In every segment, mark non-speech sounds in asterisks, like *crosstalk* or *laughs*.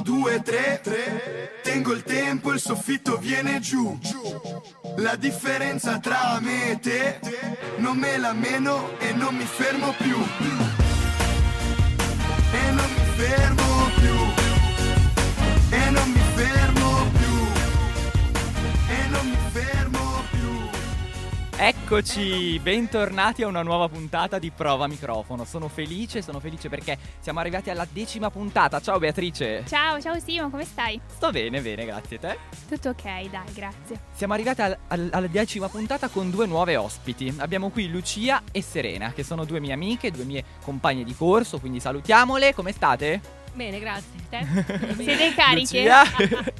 due, tre, tre. Tengo il tempo, il soffitto viene giù. La differenza tra me e te, non me la meno e non mi fermo più. E non mi fermo più. Eccoci, bentornati a una nuova puntata di Prova Microfono. Sono felice, sono felice perché siamo arrivati alla decima puntata. Ciao Beatrice. Ciao, ciao Simo, come stai? Sto bene, bene, grazie a te. Tutto ok, dai, grazie. Siamo arrivati al- al- alla decima puntata con due nuove ospiti. Abbiamo qui Lucia e Serena, che sono due mie amiche, due mie compagne di corso, quindi salutiamole. Come state? Bene, grazie. Te? *laughs* Siete cariche? *laughs*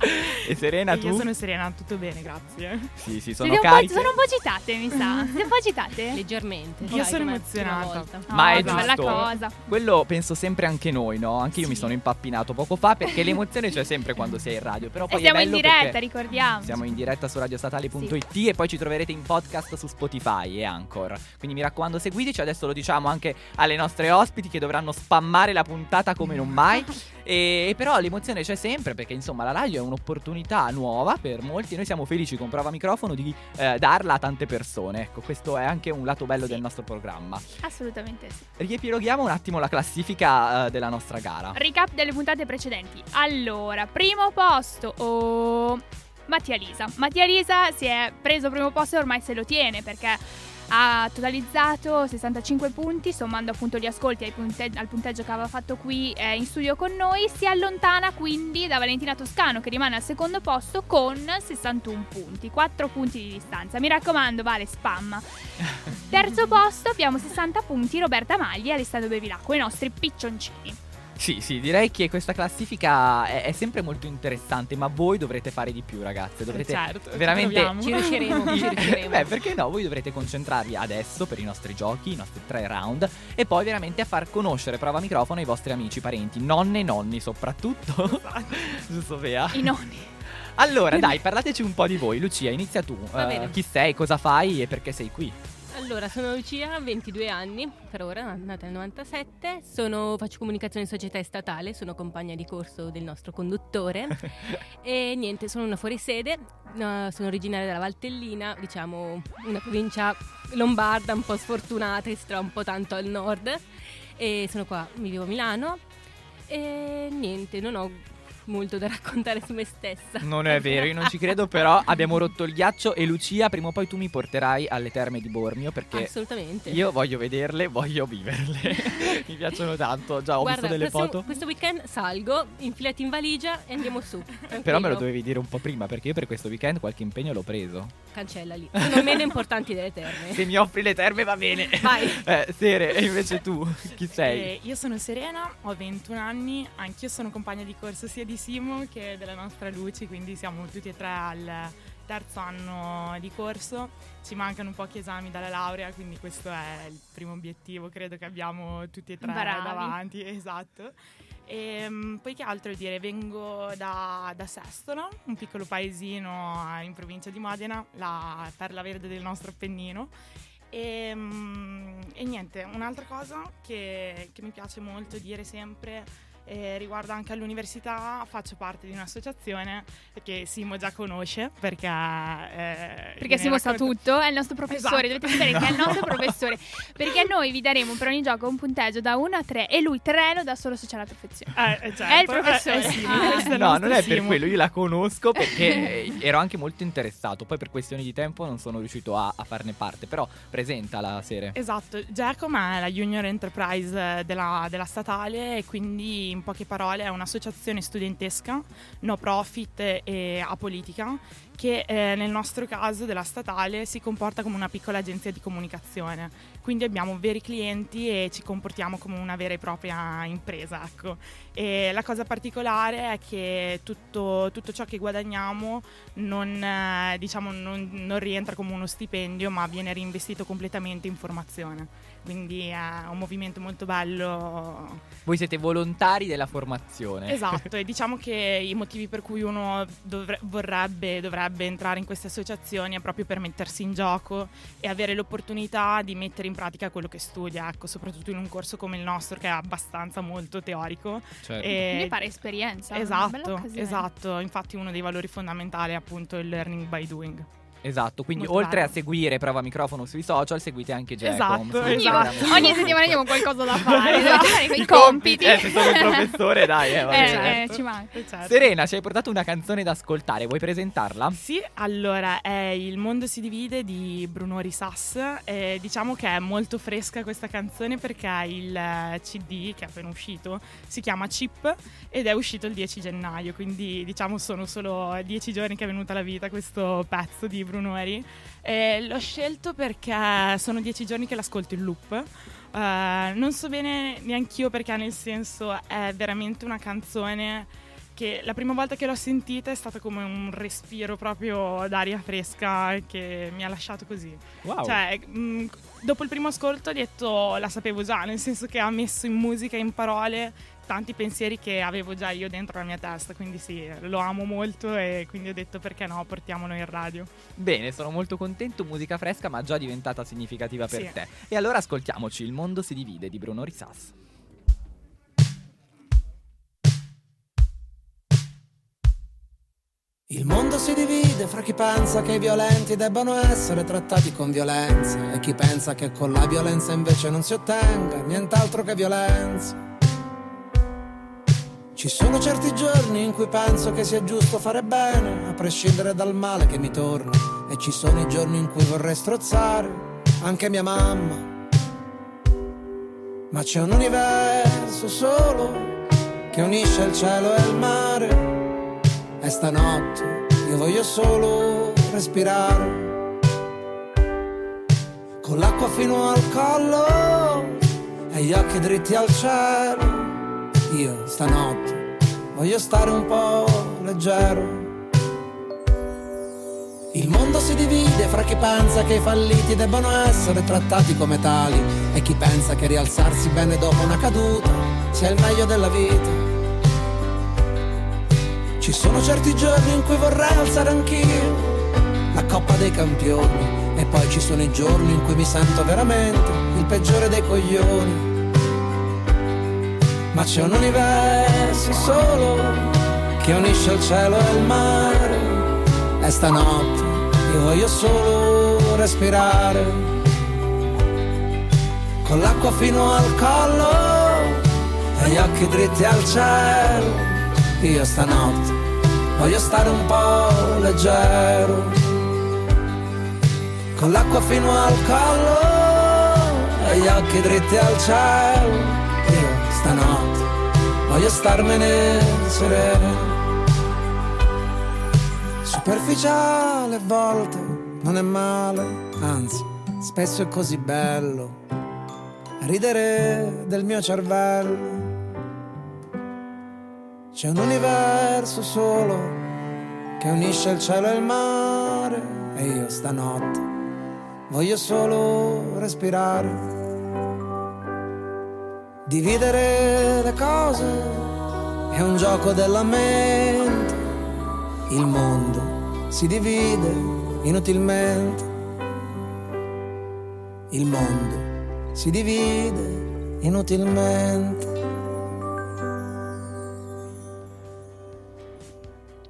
E Serena, tu? Io sono Serena, tutto bene, grazie. Sì, sì, Siete sono un po', cariche. sono un po' agitate, mi sa. *laughs* Siete un po' agitate? Leggermente. Io sono emozionata. Volta. Ma è giusto. cosa. Quello penso sempre anche noi, no? Anche io mi Sì. sono impappinato poco fa perché l'emozione c'è sempre quando sei in radio. Però E poi è siamo in diretta, ricordiamo. Siamo in diretta su radiostatale.it e poi ci troverete in podcast su Spotify e Anchor. Quindi mi raccomando, seguiteci. Adesso lo diciamo anche alle nostre ospiti che dovranno spammare la puntata come non mai. E però l'emozione c'è sempre perché insomma la radio è un'opportunità nuova per molti e noi siamo felici con Prova Microfono di eh, darla a tante persone. Ecco, questo è anche un lato bello Sì. del nostro programma. Assolutamente sì. Riepiloghiamo un attimo la classifica eh, della nostra gara. Recap delle puntate precedenti. Allora, primo posto. Oh, Mattia Lisa. Mattia Lisa si è preso primo posto e ormai se lo tiene perché ha totalizzato 65 punti, sommando appunto gli ascolti punte- al punteggio che aveva fatto qui eh, in studio con noi. Si allontana quindi da Valentina Toscano che rimane al secondo posto con 61 punti, 4 punti di distanza. Mi raccomando, Vale, spamma. *laughs* Terzo posto abbiamo 60 punti Roberta Magli e Alessandro Bevilacqua, i nostri piccioncini. Sì, sì, direi che questa classifica è, è sempre molto interessante, ma voi dovrete fare di più, ragazze. Dovrete certo, ci veramente. Ci riusciremo, ci *laughs* riusciremo. Beh, perché no? Voi dovrete concentrarvi adesso per i nostri giochi, i nostri tre round, e poi veramente a far conoscere prova microfono ai vostri amici, parenti, nonne e nonni soprattutto. *laughs* Giusto, Bea? I nonni. Allora, dai, parlateci un po' di voi. Lucia, inizia tu. Va bene. chi sei, cosa fai e perché sei qui? Allora, sono Lucia, 22 anni, per ora, nata nel 97. Sono, faccio comunicazione in società statale, sono compagna di corso del nostro conduttore. *laughs* e niente, sono una fuorisede, no, sono originaria della Valtellina, diciamo una provincia lombarda un po' sfortunata, che si trova un po' tanto al nord. E sono qua, mi vivo a Milano. E niente, non ho molto da raccontare su me stessa. Non è vero, io non ci credo, però abbiamo rotto il ghiaccio e Lucia, prima o poi tu mi porterai alle terme di Bormio perché Assolutamente. io voglio vederle, voglio viverle. *laughs* mi piacciono tanto, già ho Guarda, visto delle prossimo- foto. Questo weekend salgo, infilati in valigia e andiamo su. Però me lo dovevi dire un po' prima perché io per questo weekend qualche impegno l'ho preso. Cancella lì. Sono meno importanti delle terme. Se mi offri le terme va bene. Vai. *laughs* Eh, Sere, e invece tu, chi sei? Eh, io sono Serena, ho 21 anni, anch'io sono compagna di corso sia di Simo che della nostra Luci, quindi siamo tutti e tre al terzo anno di corso. Ci mancano pochi esami dalla laurea, quindi questo è il primo obiettivo, credo che abbiamo tutti e tre Bravi. davanti, *laughs* esatto. E, mm, poi che altro dire, vengo da, da Sestola, un piccolo paesino in provincia di Modena, la perla verde del nostro Appennino. E, mm, e niente, un'altra cosa che, che mi piace molto dire sempre eh, riguardo anche all'università, faccio parte di un'associazione che Simo già conosce perché... eh, Perché Simo sa racconta- tutto, è il nostro professore, Esatto. dovete sapere che è il nostro professore. Perché noi vi daremo per ogni gioco un punteggio da 1 a 3 e lui 3 lo dà solo se c'è la perfezione. Eh, eh, certo. È il professore. Eh, eh, Simo, Ah. No, non è per Simo. quello, io la conosco perché *laughs* ero anche molto interessato, poi per questioni di tempo non sono riuscito a, a farne parte, però presenta la serie. Esatto, Giacom è la junior enterprise della, della statale e quindi in poche parole è un'associazione studentesca, no profit e apolitica che eh, nel nostro caso della statale si comporta come una piccola agenzia di comunicazione. Quindi abbiamo veri clienti e ci comportiamo come una vera e propria impresa. Ecco. E la cosa particolare è che tutto, tutto ciò che guadagniamo non, eh, diciamo, non, non rientra come uno stipendio, ma viene reinvestito completamente in formazione. Quindi è un movimento molto bello. Voi siete volontari della formazione. Esatto, e *laughs* diciamo che i motivi per cui uno dovre- vorrebbe, dovrebbe entrare in queste associazioni è proprio per mettersi in gioco e avere l'opportunità di mettere in pratica quello che studia, ecco, soprattutto in un corso come il nostro che è abbastanza molto teorico. Certo. E- Quindi fare esperienza. Esatto, esatto, infatti uno dei valori fondamentali è appunto il learning by doing. Esatto, quindi Molto oltre a bello. seguire Prova Microfono sui social, seguite anche Jacob. Esatto, esatto. Ogni settimana abbiamo qualcosa da *laughs* fare. Dovete fare quei *laughs* I compiti. Eh, se sono il professore, dai, eh, va Eh, bene. eh, ci manca. Certo. Serena, ci hai portato una canzone da ascoltare, vuoi presentarla? Sì, allora è Il mondo si divide di Bruno Risas. Eh, diciamo che è molto fresca questa canzone perché il eh, CD che è appena uscito si chiama Chip ed è uscito il 10 gennaio, quindi diciamo sono solo 10 giorni che è venuta alla vita questo pezzo di Bruno Eri. Eh, l'ho scelto perché sono 10 giorni che l'ascolto in loop. Eh, non so bene neanch'io perché nel senso è veramente una canzone che la prima volta che l'ho sentita è stata come un respiro proprio d'aria fresca che mi ha lasciato così. Wow. Cioè, mh, dopo il primo ascolto ho detto la sapevo già, nel senso che ha messo in musica e in parole tanti pensieri che avevo già io dentro la mia testa, quindi sì, lo amo molto e quindi ho detto perché no, portiamolo in radio. Bene, sono molto contento, musica fresca ma già diventata significativa per Sì. te. E allora ascoltiamoci Il mondo si divide di Bruno Risas. Il mondo si divide fra chi pensa che i violenti debbano essere trattati con violenza e chi pensa che con la violenza invece non si ottenga nient'altro che violenza. Ci sono certi giorni in cui penso che sia giusto fare bene, a prescindere dal male che mi torna, e ci sono i giorni in cui vorrei strozzare anche mia mamma. Ma c'è un universo solo che unisce il cielo e il mare. E stanotte io voglio solo respirare. Con l'acqua fino al collo e gli occhi dritti al cielo. Io stanotte voglio stare un po' leggero. Il mondo si divide fra chi pensa che i falliti debbano essere trattati come tali e chi pensa che rialzarsi bene dopo una caduta sia il meglio della vita. Ci sono certi giorni in cui vorrei alzare anch'io la coppa dei campioni e poi ci sono i giorni in cui mi sento veramente il peggiore dei coglioni. Ma c'è un universo solo che unisce il cielo e il mare e stanotte io voglio solo respirare con l'acqua fino al collo e gli occhi dritti al cielo. Io stanotte voglio stare un po' leggero, con l'acqua fino al collo e gli occhi dritti al cielo. Io stanotte voglio starmene sereno. Superficiale a volte non è male, anzi, spesso è così bello ridere del mio cervello. C'è un universo solo che unisce il cielo e il mare e io stanotte voglio solo respirare. Dividere le cose è un gioco della mente. Il mondo si divide inutilmente. Il mondo si divide inutilmente.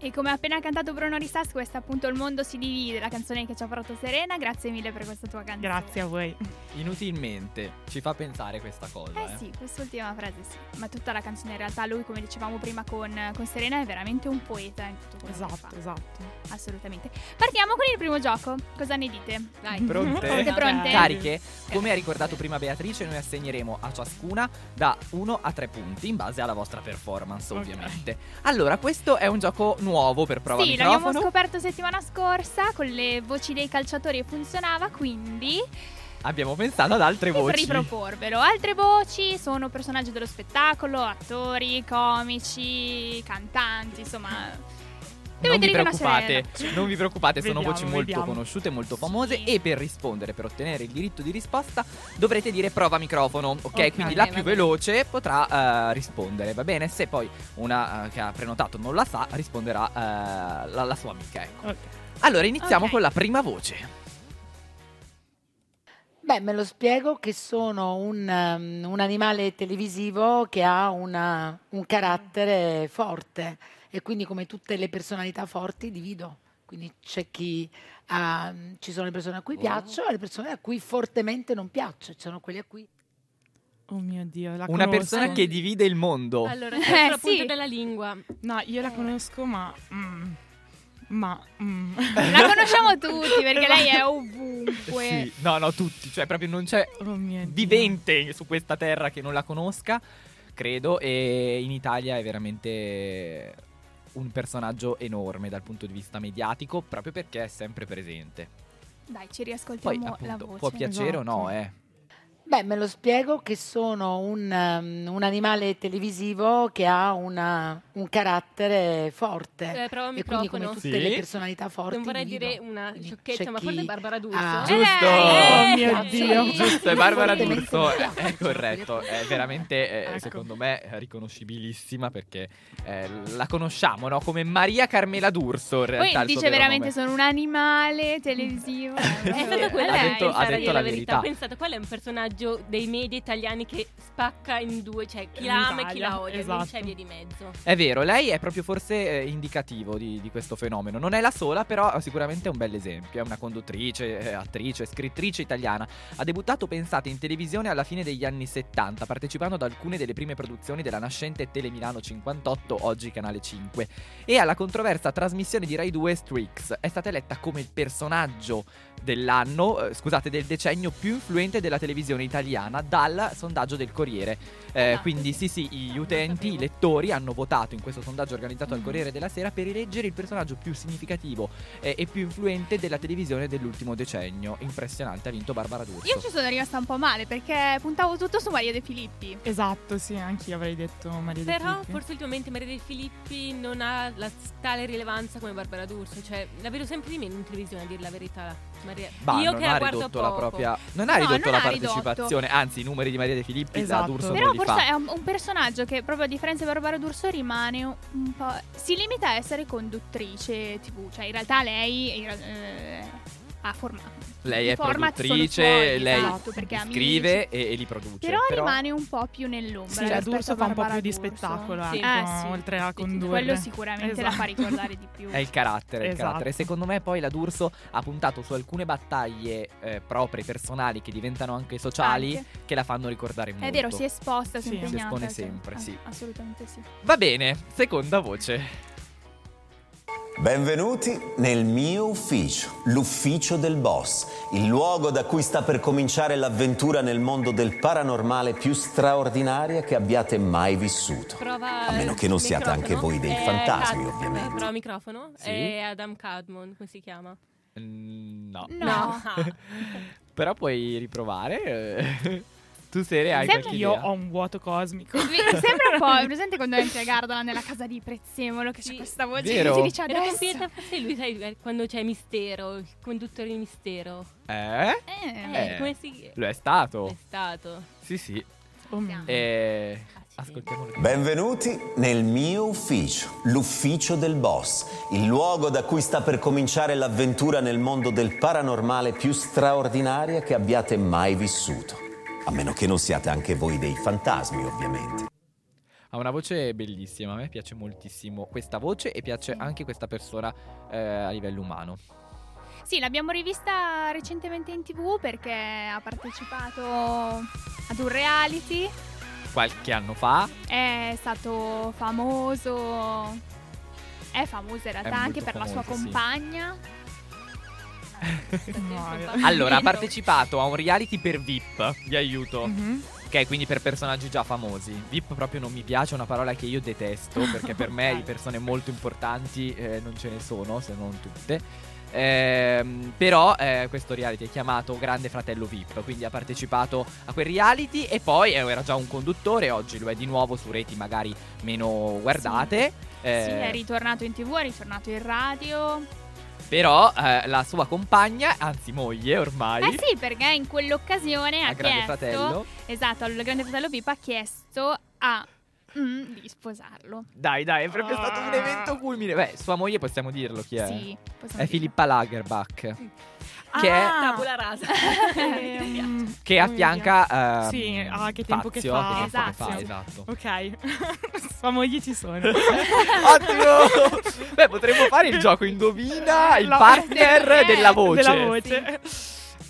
E come ha appena cantato Bruno Risas, questo è appunto Il mondo si divide, la canzone che ci ha portato Serena. Grazie mille per questa tua canzone. Grazie a voi. Inutilmente, ci fa pensare questa cosa. Eh sì, quest'ultima frase sì. Ma tutta la canzone in realtà lui, come dicevamo prima con, con Serena, è veramente un poeta in tutto quello che Esatto, esatto. Assolutamente. Partiamo con il primo gioco. Cosa ne dite? Dai. *laughs* Pronte? *laughs* Siete pronte? Cariche? Come ha ricordato prima Beatrice, noi assegneremo a ciascuna da 1 a 3 punti in base alla vostra performance, ovviamente. Allora, questo è un gioco nuovo per prova sì, l'abbiamo microfono. scoperto settimana scorsa con le voci dei calciatori e funzionava, quindi Abbiamo pensato ad altre per voci. riproporvelo. Altre voci sono personaggi dello spettacolo, attori, comici, cantanti, insomma, Non vi preoccupate, non vi preoccupate, sono Vediamo, voci molto vediamo. conosciute, molto famose Sì. e per rispondere, per ottenere il diritto di risposta, dovrete dire prova microfono, ok? Ok, Quindi la più bene. veloce potrà eh, rispondere, va bene? Se poi una eh, che ha prenotato non la sa, risponderà eh, la, la sua amica, ecco. Ok. Allora, iniziamo Ok. con la prima voce. Beh, me lo spiego che sono un, um, un animale televisivo che ha una- un carattere forte e quindi come tutte le personalità forti divido. Quindi c'è chi ha- ci sono le persone a cui piaccio e le persone a cui fortemente non piaccio. Ci sono quelli a cui Oh mio Dio, la Una conosco. persona che divide il mondo. Allora, Eh, sì. della lingua. No, io la conosco, ma... mm, ma... mm. *laughs* La conosciamo tutti perché lei è ovunque. Sì, no, no, tutti, cioè proprio non c'è Oh mio Dio. vivente su questa terra che non la conosca, credo, e in Italia è veramente un personaggio enorme dal punto di vista mediatico, proprio perché è sempre presente. Dai, ci Poi riascoltiamo la appunto voce. può piacere o no, Esatto. eh. Beh, me lo spiego che sono un, um, un animale televisivo che ha una- un carattere forte Eh, prova il e quindi come microfono. tutte Sì? le personalità forti Non vorrei dire una Quindi sciocchezza, ma forse chi è Barbara D'Urso. ha- Eh, Giusto! Oh mio Dio. Giusto, è Barbara Fortemente D'Urso, è, corretto, è veramente, eh, Ecco. secondo me, eh, riconoscibilissima perché eh, la conosciamo, no? Come Maria Carmela D'Urso, in realtà. Poi il suo dice vero veramente nome. sono un animale televisivo. È *laughs* Sì, stata quella ha detto- ha sarà detto la verità. Pensate, qual è un personaggio dei media italiani che spacca in due, cioè chi la ama e chi la odia, non esatto. c'è via di mezzo. È vero, lei è proprio forse eh, indicativo di, di questo fenomeno. Non è la sola, però sicuramente è un bel esempio. È una conduttrice, eh, attrice, scrittrice italiana. Ha debuttato, pensate, in televisione alla fine degli anni 70, partecipando ad alcune delle prime produzioni della nascente Telemilano 58, oggi Canale 5. E alla controversa trasmissione di Rai 2 Strix. È stata eletta come il personaggio dell'anno, eh, scusate, del decennio più influente della televisione italiana dal sondaggio del Corriere. Eh, Esatto, quindi sì. sì, gli utenti, i lettori hanno votato in questo sondaggio organizzato al Mm. Corriere della Sera per eleggere il personaggio più significativo eh, e più influente della televisione dell'ultimo decennio. Impressionante, ha vinto Barbara D'Urso. Io ci sono rimasta un po' male perché puntavo tutto su Maria De Filippi. Esatto, sì, anch'io avrei detto Maria De Però Filippi. forse ultimamente Maria De Filippi non ha la tale rilevanza come Barbara D'Urso, cioè la vedo sempre di meno in televisione a dire la verità. Maria... Bah, Io non che ha la ridotto la poco. propria. Non ha No, ridotto non la ha ridotto. partecipazione, anzi, i numeri di Maria De Filippi da Esatto. D'Urso Però non li forse fa. è un, un personaggio che proprio a differenza di Barbara D'Urso rimane un, un po'... Si limita a essere conduttrice tv, cioè in realtà lei eh, ha formato. Lei I è produttrice, suoi, lei esatto, scrive e, e li produce. Però, rimane un po' più nell'ombra. Sì, la D'Urso fa un po' più di spettacolo, Sì. ecco, Eh, sì. oltre a condurre. Quello sicuramente la fa Esatto. ricordare di più. È il carattere, il Esatto. carattere. Secondo me poi la D'Urso ha puntato su alcune battaglie eh, proprie, personali, che diventano anche sociali, Anche. che la fanno ricordare molto. È vero, si è esposta, si Sì. Si espone sempre, Ah, sì. Assolutamente sì. Va bene, seconda voce. Benvenuti nel mio ufficio, l'ufficio del boss, il luogo da cui sta per cominciare l'avventura nel mondo del paranormale più straordinaria che abbiate mai vissuto. Prova A meno che non siate anche voi dei È fantasmi, Cad- ovviamente. Prova il microfono. Sì. È Adam Cadmon, come si chiama? Mm, no. No. *laughs* Però puoi riprovare. Eh. tu Sere hai Sembra qualche Io idea? ho un vuoto cosmico. Mi sembra un po'. è *laughs* presente quando entri a Gardaland nella casa di Prezzemolo che c'è questa voce Vero? che ti dice adesso. compieta forse lui, sai, quando c'è mistero, il conduttore di mistero. Eh? Eh. Eh, Eh. come si Lo è stato. è stato? Sì, sì. Oh. Eh, Ah, ascoltiamolo. Benvenuti nel mio ufficio, l'ufficio del boss, il luogo da cui sta per cominciare l'avventura nel mondo del paranormale più straordinaria che abbiate mai vissuto. A meno che non siate anche voi dei fantasmi, ovviamente. Ha una voce bellissima, a me piace moltissimo questa voce e piace anche questa persona eh, a livello umano. Sì, l'abbiamo rivista recentemente in tv perché ha partecipato ad un reality. Qualche anno fa È stato famoso. È famoso in realtà È anche per la sua famoso, sì. Allora, ha partecipato a un reality per VIP, vi aiuto. Mhm. Ok, quindi per personaggi già famosi. VIP proprio non mi piace, è una parola che io detesto, *laughs* perché per me di persone molto importanti eh, non ce ne sono, se non tutte. Ehm, però eh, questo reality è chiamato Grande Fratello VIP, quindi ha partecipato a quel reality e poi eh, era già un conduttore, oggi lo è di nuovo su reti magari meno guardate. Eh, Sì, è ritornato in tv, è ritornato in radio. Però eh, la sua compagna, anzi moglie ormai, Eh sì, perché in quell'occasione ha Grande chiesto Fratello. Esatto, al Grande Fratello VIP ha chiesto a mm, di sposarlo. Dai, dai, è proprio stato un evento culmine. Beh, sua moglie possiamo dirlo chi è? Sì, possiamo È dirlo. Filippa Lagerbach. Che è- Ah, Tabula rasa. *laughs* ehm, Che affianca. ehm, Sì, ah, che tempo che Fazio, fa. che tempo che fa, Fazio. esatto. Ok, *laughs* sua moglie ci sono. *laughs* Ottimo! Beh, potremmo fare il gioco indovina il La- partner della voce. Della voce.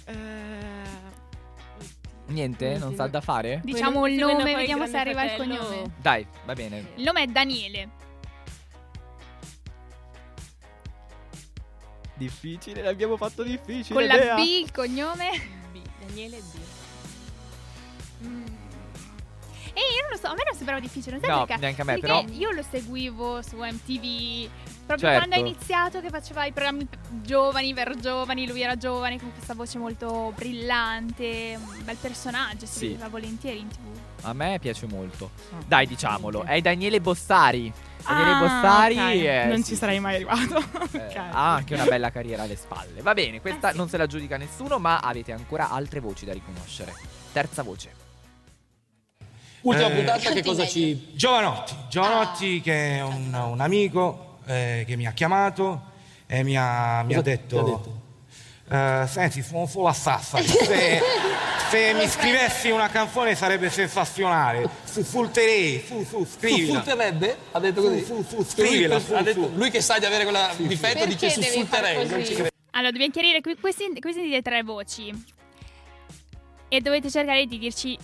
Eh, Niente, non sa da fare? Diciamo il nome, vediamo se arriva il cognome. Dai, va bene. Il nome è Daniele. Difficile, l'abbiamo fatto difficile. Con la Bea. B il cognome. B, Daniele B. Mm. E io non lo so, a me non sembrava difficile, non sai No, perché? neanche a me, Perché però- io lo seguivo su MTV proprio Certo. quando ha iniziato che faceva i programmi giovani per giovani, lui era giovane con questa voce molto brillante, un bel personaggio, si Sì. vedeva volentieri in TV. A me piace molto. Ah. Dai, diciamolo. È Daniele Bossari. Daniele ah, Bossari. ok, eh, Non sì, ci sarei sì. mai arrivato. Eh, *laughs* ha anche una bella carriera alle spalle. Va bene, questa Eh sì. non se la giudica nessuno, ma avete ancora altre voci da riconoscere. Terza voce. Ultima Eh, puntata, che cosa ci. Giovanotti, Giovanotti che è un, un amico eh, che mi ha chiamato e mi ha, mi ha detto, ha detto? eh, senti, sono solo a Sassari, *laughs* se, se mi scrivessi una canzone sarebbe sensazionale, su Fulterei, su, su, scrivila. Sulterebbe? Ha detto così? Su, su, su, scrivila, Lui, su, ha detto- lui che sa di avere quella difetto dice su sulterei, non ci credo. Allora, dobbiamo chiarire qui, questi, questi dite tre voci. E dovete cercare di dirci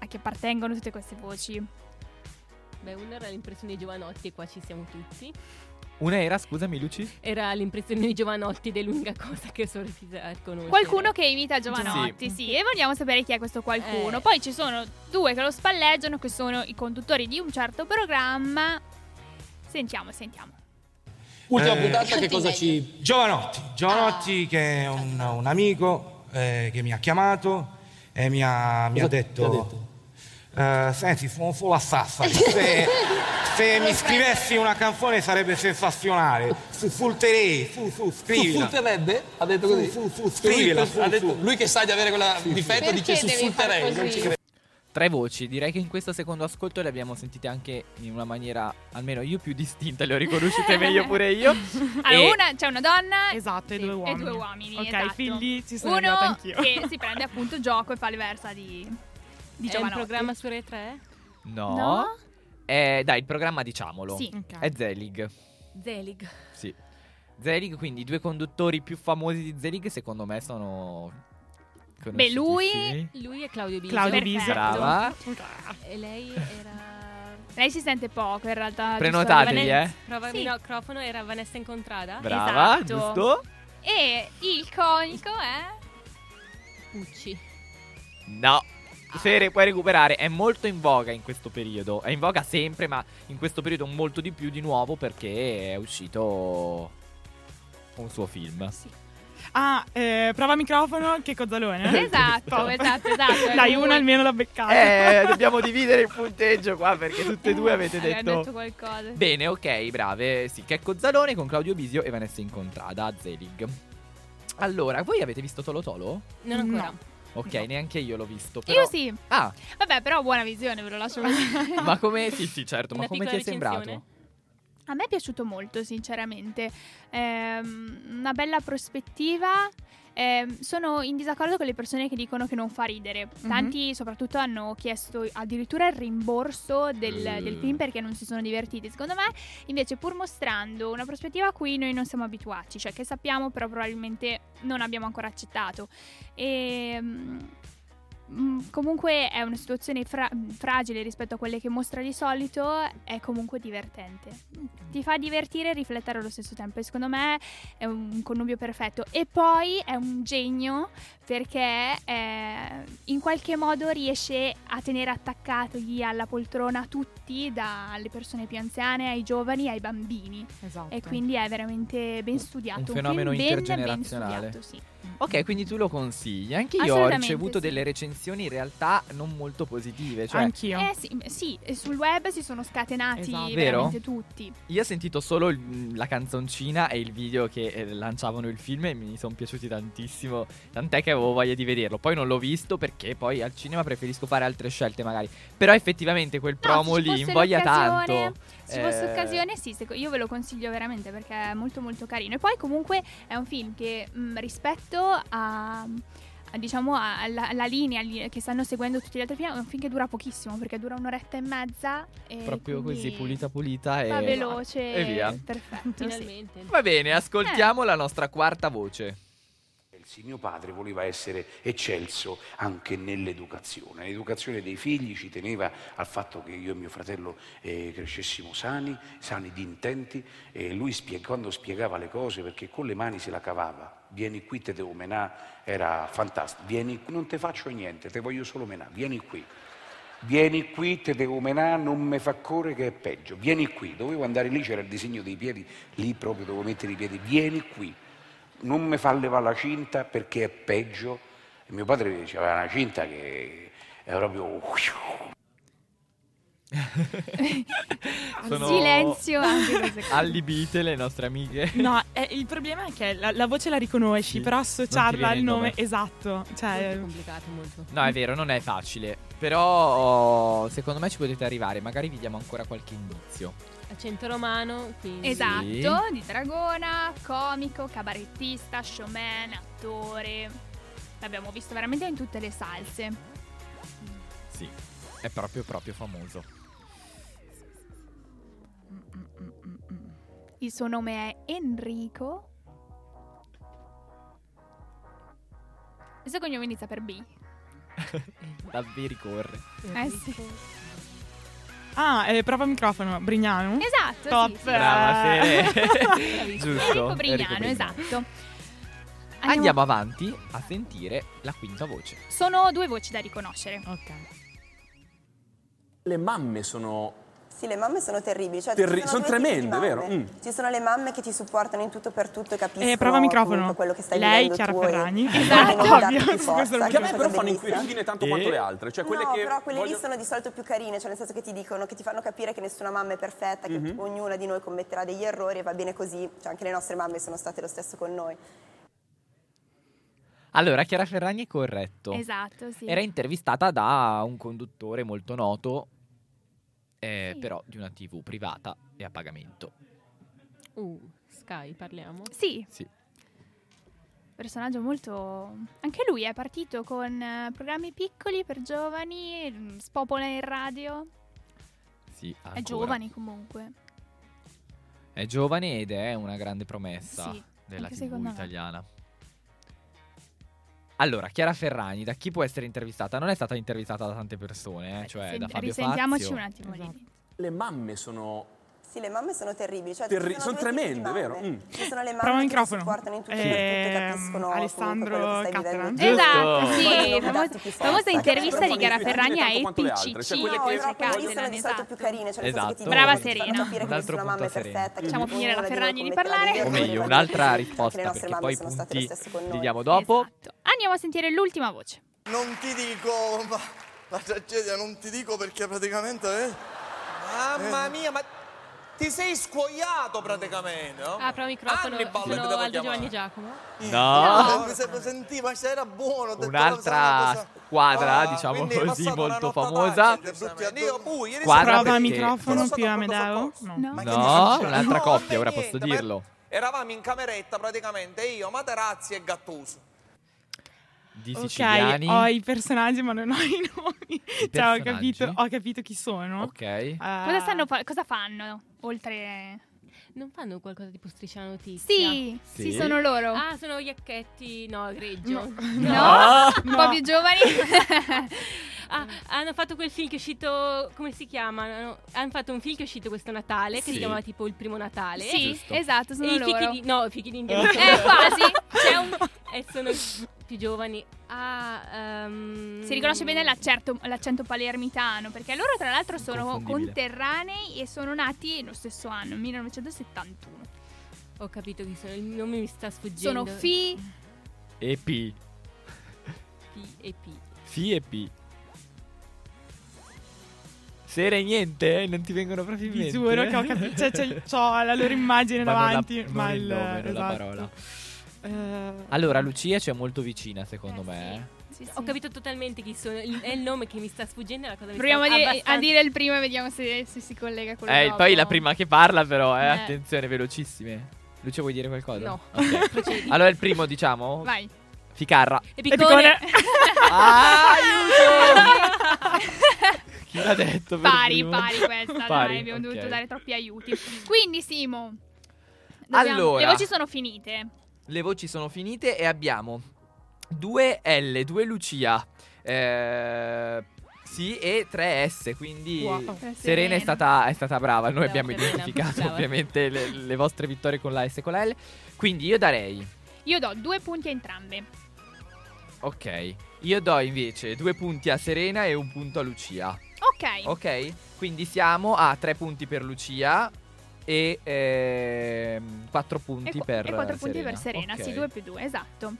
a chi appartengono tutte queste voci. Beh, una era l'impressione di Giovanotti e qua ci siamo tutti. Una era, scusami, Luci? Era l'impressione di Giovanotti dell'unica cosa che sono riuscita a conoscere. Qualcuno che imita Giovanotti, sì. E vogliamo sapere chi è questo qualcuno. Eh. Poi ci sono due che lo spalleggiano, che sono i conduttori di un certo programma. Sentiamo, sentiamo. Ultima Eh, puntata, che cosa ci. Giovanotti, Giovanotti che è un, un amico eh, che mi ha chiamato e mi ha, mi ha Cosa ti ha detto, eh, senti, sono solo a Sassari, se, se mi scrivessi una canzone sarebbe sensazionale, su Fulterei, su, su, scrivila. sulterebbe? Ha detto così? Su, su, su, scrivila, Lui, su, ha detto- lui che sa di avere quella difetto dice su sulterei, non ci credo. Tre voci, direi che in questo secondo ascolto le abbiamo sentite anche in una maniera, almeno io più distinta, le ho riconosciute *laughs* meglio pure io. *laughs* Allora, E- una c'è una donna Esatto, e sì, due uomini. E due uomini. Ok, esatto. figli ci sono Uno anch'io. che si prende appunto gioco e fa le versa di, di È un Giovanotti. programma su Rai 3? No. No? Eh, dai, il programma diciamolo. Sì. Ok. È Zelig. Zelig. Sì. Zelig, quindi i due conduttori più famosi di Zelig, secondo me sono. Beh, lui-. Lui è Claudio Bisio. Claudio. Bisio. Brava. E lei era... *laughs* Lei si sente poco in realtà. Prenotatevi, giusto? eh. Prova Sì. il microfono, era Vanessa Incontrada? Brava, Esatto. giusto? E il conico è... Pucci. No. Fere, puoi recuperare. È molto in voga in questo periodo. È in voga sempre, ma in questo periodo molto di più di nuovo perché è uscito un suo film. Ah, eh, prova microfono, che cozzalone. Esatto, Top. esatto, esatto. *laughs* Dai, una almeno l'ha beccata. Eh, *laughs* dobbiamo dividere il punteggio qua perché tutte e due avete Aveva detto. detto qualcosa. Bene, ok, brave. Sì, Checco Zalone con Claudio Bisio e Vanessa Incontrada a Zelig. Allora, voi avete visto Tolo Tolo? Non ancora. No. Ok, neanche io l'ho visto. Però... Io sì. Ah, Vabbè, però buona visione, ve lo lascio *laughs* così. ma come. Sì, sì, certo, ma come ti è sembrato? A me è piaciuto molto, sinceramente. Ehm, una bella prospettiva. Ehm, sono in disaccordo con le persone che dicono che non fa ridere. Tanti, soprattutto, hanno chiesto addirittura il rimborso del, del film perché non si sono divertiti. Secondo me, invece, pur mostrando una prospettiva a cui noi non siamo abituati, cioè che sappiamo, però probabilmente non abbiamo ancora accettato. E. mm, Comunque è una situazione fra- fragile rispetto a quelle che mostra di solito, è comunque divertente. Ti fa divertire e riflettere allo stesso tempo. E secondo me è un connubio perfetto. E poi è un genio perché eh, in qualche modo riesce a tenere attaccati alla poltrona tutti, dalle persone più anziane ai giovani ai bambini. Esatto. E quindi è veramente ben studiato. un fenomeno film ben, ben intergenerazionale. studiato, sì. Ok, quindi tu lo consigli. Anche io ho ricevuto sì. delle recensioni in realtà non molto positive. Cioè, Anch'io. Eh sì, sì, sul web si sono scatenati Esatto. veramente tutti. Io ho sentito solo il- la canzoncina e il video che eh, lanciavano il film e mi sono piaciuti tantissimo. Tant'è che avevo voglia di vederlo. Poi non l'ho visto perché poi al cinema preferisco fare altre scelte magari. Però effettivamente quel promo ci lì invoglia tanto. Se ci fosse Eh, occasione, sì, io ve lo consiglio veramente perché è molto molto carino. E poi comunque è un film che mh, rispetto a, diciamo alla, alla linea li- che stanno seguendo tutti gli altri film, è un film che dura pochissimo perché dura un'oretta e mezza. E Proprio così, pulita pulita e... Veloce E via. Perfetto. sì. Finalmente. Va bene, ascoltiamo Eh. la nostra quarta voce. Sì, mio padre voleva essere eccelso anche nell'educazione. L'educazione dei figli ci teneva al fatto che io e mio fratello eh, crescessimo sani, sani di intenti e lui spie- quando spiegava le cose, perché con le mani se la cavava, vieni qui te devo menà, era fantastico, vieni non te faccio niente, te voglio solo menà, vieni qui. Vieni qui, te devo menà, non me fa correre che è peggio. Vieni qui, dovevo andare lì, c'era il disegno dei piedi, lì proprio dovevo mettere i piedi. Vieni qui, non mi fa levare la cinta perché è peggio. E mio padre aveva una cinta che è proprio... Sono Silenzio allibite le nostre amiche. No, eh, il problema è che la, la voce la riconosci, Sì, però associarla al nome nome. esatto. Cioè, Molto complicato, molto. No, è vero, non è facile. Però secondo me ci potete arrivare. Magari vi diamo ancora qualche indizio. Accento romano, quindi... Esatto, Sì. di Dragona, comico, cabarettista, showman, attore. L'abbiamo visto veramente in tutte le salse. Sì, è proprio proprio famoso. Il suo nome è Enrico. Il suo cognome inizia per B. *laughs* Davvero ricorre. Eh sì. Ah, eh, prova microfono, Brignano. Esatto, Top. sì, *laughs* sì. Brava, sì. Giusto. Enrico Brignano, Enrico Brignano. esatto. Andiamo avanti a sentire la quinta voce. Sono due voci da riconoscere. Ok. Le mamme sono Sì, le mamme sono terribili. Cioè, Terri- sono di tremende, vero? Mm. Ci sono le mamme che ti supportano in tutto per tutto e capiscono Eh, prova microfono. quello che stai Lei, Chiara tu Ferragni. e *laughs* Esatto, ovvio, forza, che a me però fanno inquietudine tanto quanto le altre. Cioè quelle no, che però quelle voglio- lì sono di solito più carine, cioè nel senso che ti dicono, che ti fanno capire che nessuna mamma è perfetta, che Mhm. ognuna di noi commetterà degli errori e va bene così. Cioè anche le nostre mamme sono state lo stesso con noi. Allora, Chiara Ferragni è corretto. Esatto, sì. Era intervistata da un conduttore molto noto, eh, Sì. però di una TV privata e a pagamento. Uh, Sky, parliamo. Sì, Sì. personaggio molto... Anche lui è partito con eh, programmi piccoli per giovani, mm, spopola in radio. Sì, È ancora. giovane comunque. È giovane ed è una grande promessa Sì, della TV secondo me. Allora, Chiara Ferragni, da chi può essere intervistata? Non è stata intervistata da tante persone, eh, cioè Sen- da Fabio risentiamoci Fazio. un attimo lì. Le mamme sono Sì, le mamme sono terribili. Cioè, Terri- sono di tremende, mamme. vero? Mm. Ci sono le Prova mamme che ti microfono. supportano in tutto e Ehm, tutto, capiscono Alessandro che Catalan. Esatto, sì, Vogliono famo- darti più forza. famosa intervista Però di Chiara Ferragni a EPCC. cioè quelle No, che però lì Castellan, sono di solito più esatto. carine, cioè che ti Esatto. Brava Serena. capire che Un altro nessuna mamma è punto Serena. perfetta, che Facciamo finire la Ferragni di parlare. O meglio, un'altra risposta, Anche le nostre perché mamme poi i sono punti li noi. diamo dopo. Esatto. Andiamo a sentire l'ultima voce. Non ti dico, ma la tragedia non ti dico perché praticamente eh, Mamma mia, ma ti sei scuoiato praticamente, no? Ah, prova microfono. Hannibal, Sono Aldo. Giovanni Giacomo. No, eh, mi se- sentiva se era buono. un'altra cosa- squadra, Ah, diciamo così, molto famosa. Squadra perché- microfono Sono più Amedeo. No. No. No, un'altra No, coppia, ora posso dirlo. Eravamo in cameretta praticamente io, Materazzi e Gattuso. Di Ok, siciliani. ho i personaggi ma non ho i *laughs* nomi. Cioè, ho capito, ho capito chi sono. Ok. Eh, Cosa, stanno fa- cosa fanno oltre... Non fanno qualcosa tipo striscia notizia? Sì, sì, Sì. sono loro. Ah, sono Iacchetti, no, Greggio. No, *laughs* un po' no. più giovani. *laughs* Ah, hanno fatto quel film che è uscito, come si chiama? No, Hanno fatto un film che è uscito questo Natale, che Sì. si chiamava tipo Il primo Natale. sì, Giusto. esatto, sono i loro. fichi di... No, i fichi d'India. Eh, quasi. C'è un... e sono più giovani. Ah, ehm, Si riconosce bene l'accento, l'accento palermitano, perché loro tra l'altro sono conterranei e sono nati lo stesso anno, 1971. Ho capito chi sono, il nome mi sta sfuggendo. Sono Fi, E P. P e P. Fi e P. Sere niente? Non ti vengono proprio in mente? giuro che ho capito, cioè, cioè, c'ho la loro immagine *laughs* Ma la- davanti, non ma il il, nome, non la esatto. parola. Eh, Allora, Lucia ci è molto vicina, secondo me. eh. Ho capito totalmente chi sono. Il- È il nome che mi sta sfuggendo. È la cosa Proviamo dire, abbastanza- a dire il primo e vediamo se, se si collega con Eh, dopo. poi la prima che parla, però, eh, Eh. attenzione, velocissime. Lucia, vuoi dire qualcosa? No. Ok. *laughs* Procedi. allora, il primo, diciamo. Vai. Ficarra. E piccone. Ah, *laughs* aiuto! Chi l'ha detto? Pari, primo? pari questa, Pari, dai, abbiamo ok. dovuto dare troppi aiuti. Quindi, Simo, dobbiamo- Allora. le voci sono finite. Le voci sono finite e abbiamo due L, due Lucia. Eh, sì, e tre S. Quindi Wow. Serena, Serena. è stata, è stata brava. Noi Brava, abbiamo Serena, identificato brava. ovviamente le, le vostre vittorie con la S e con la L. Quindi io darei. Io do due punti a entrambe. Ok. Io do invece due punti a Serena e un punto a Lucia. Ok. Ok? Quindi siamo a tre punti per Lucia e ehm, quattro punti E, per e quattro punti Serena. per Serena, Ok. sì, due più due, esatto.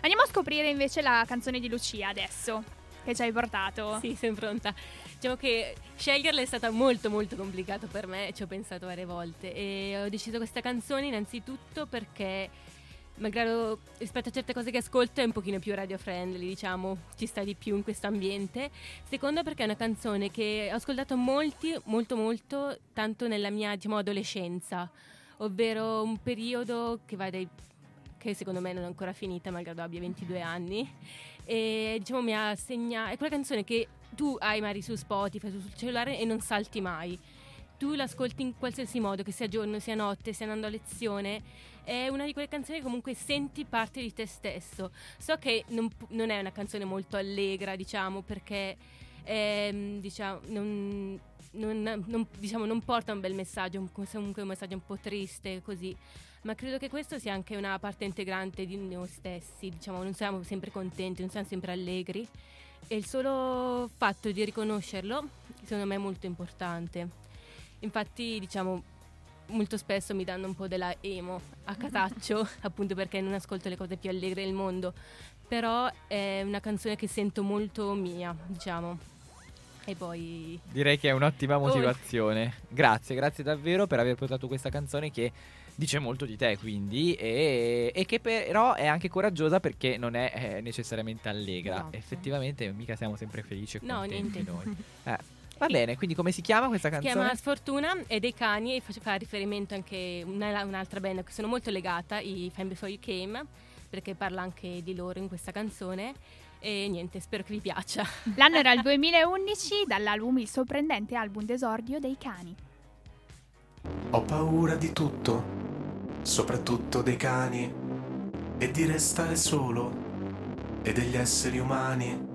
Andiamo a scoprire invece la canzone di Lucia adesso, che ci hai portato. Sì, sono pronta. Diciamo che sceglierla è stata molto molto complicato per me, ci ho pensato varie volte e ho deciso questa canzone innanzitutto perché malgrado rispetto a certe cose che ascolto è un pochino più radio friendly, diciamo, ci sta di più in questo ambiente. Secondo perché è una canzone che ho ascoltato molti, molto molto, tanto nella mia, diciamo, adolescenza, ovvero un periodo che va dai che secondo me non è ancora finita, malgrado abbia 22 anni. E diciamo mi ha segnato. È quella canzone che tu hai magari su Spotify, su- sul cellulare e non salti mai. Tu l'ascolti in qualsiasi modo, che sia giorno, sia notte, sia andando a lezione. È una di quelle canzoni che comunque senti parte di te stesso. So che non, non è una canzone molto allegra, diciamo, perché ehm, diciamo, non, non- diciamo, non porta un bel messaggio, un- comunque un messaggio un po' triste, così. Ma credo che questo sia anche una parte integrante di noi stessi, diciamo, non siamo sempre contenti, non siamo sempre allegri. E il solo fatto di riconoscerlo, secondo me, è molto importante. Infatti, diciamo, molto spesso mi danno un po' della emo a cataccio, *laughs* appunto perché non ascolto le cose più allegre del mondo. Però è una canzone che sento molto mia, diciamo. E poi Direi che è un'ottima Oh. motivazione. Grazie, grazie davvero per aver portato questa canzone che dice molto di te, quindi, e, e che però è anche coraggiosa perché non è eh, necessariamente allegra. Esatto. Effettivamente, mica siamo sempre felici e No, contenti niente. noi. *laughs* Eh, va bene, quindi come si chiama questa Si canzone? chiama Sfortuna e dei cani e fa, riferimento anche a una- un'altra band a cui sono molto legata, i Fame Before You Came, perché parla anche di loro in questa canzone. E niente, spero che vi piaccia. *laughs* L'anno era il 2011 dall'album Il sorprendente album d'esordio dei cani. Ho paura di tutto, soprattutto dei cani, e di restare solo, e degli esseri umani.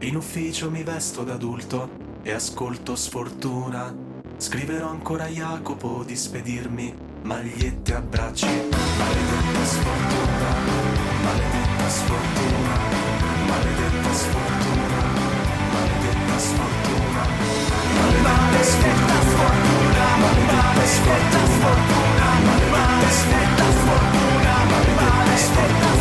In ufficio mi vesto da adulto e ascolto sfortuna. Scriverò ancora a Jacopo di spedirmi. Magliette e abbracci. Maledetta sfortuna, maledetta sfortuna, maledetta sfortuna, maledetta sfortuna, maledetta sfortuna, maledetta sfortuna, maledetta sfortuna, maledetta sfortuna.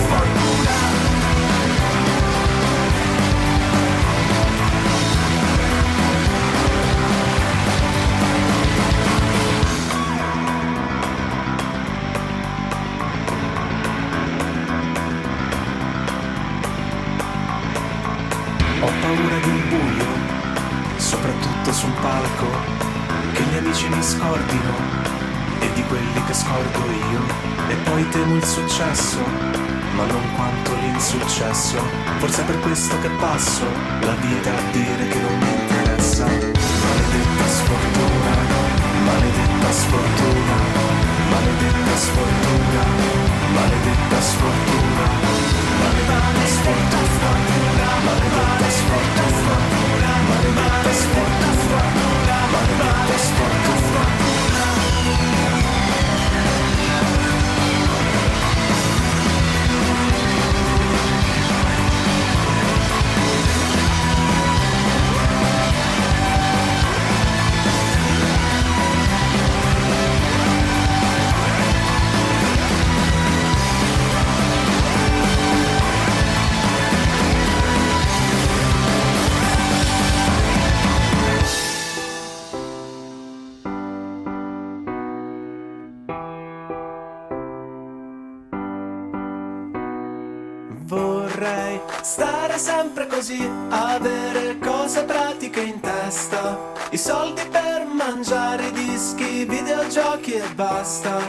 Palco, che gli amici mi scordino e di quelli che scordo io. E poi temo il successo, ma non quanto l'insuccesso. Forse è per questo che passo la vita a dire che non mi interessa. Maledetta sfortuna, maledetta sfortuna, maledetta sfortuna, maledetta sfortuna, maledetta sfortuna, maledetta sfortuna, maledetta sfortuna. Barbarisch von Kufra i soldi per mangiare dischi, videogiochi e basta.